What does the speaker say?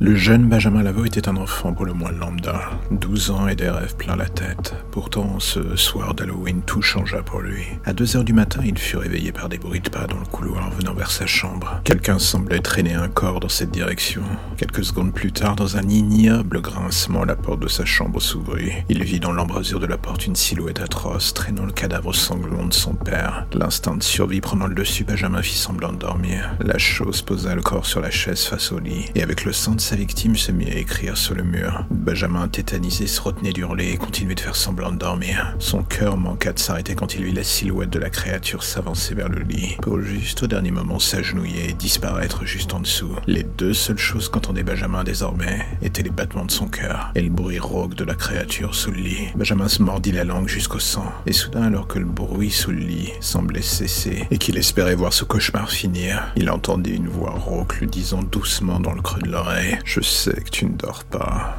Le jeune Benjamin Lavaux était un enfant pour le moins lambda, 12 ans et des rêves plein la tête. Pourtant, ce soir d'Halloween, tout changea pour lui. À 2 heures du matin, il fut réveillé par des bruits de pas dans le couloir venant vers sa chambre. Quelqu'un semblait traîner un corps dans cette direction. Quelques secondes plus tard, dans un ignoble grincement, la porte de sa chambre s'ouvrit. Il vit dans l'embrasure de la porte une silhouette atroce, traînant le cadavre sanglant de son père. L'instinct de survie prenant le dessus, Benjamin fit semblant de dormir. La chose posa le corps sur la chaise face au lit, et avec le sang de sa victime se mit à écrire sur le mur. Benjamin, tétanisé, se retenait d'hurler et continuait de faire semblant de dormir. Son cœur manqua de s'arrêter quand il vit la silhouette de la créature s'avancer vers le lit, pour juste au dernier moment s'agenouiller et disparaître juste en dessous. Les deux seules choses qu'entendait Benjamin désormais étaient les battements de son cœur et le bruit rauque de la créature sous le lit. Benjamin se mordit la langue jusqu'au sang, et soudain, alors que le bruit sous le lit semblait cesser et qu'il espérait voir ce cauchemar finir, il entendit une voix rauque lui disant doucement dans le creux de l'oreille je sais que tu ne dors pas.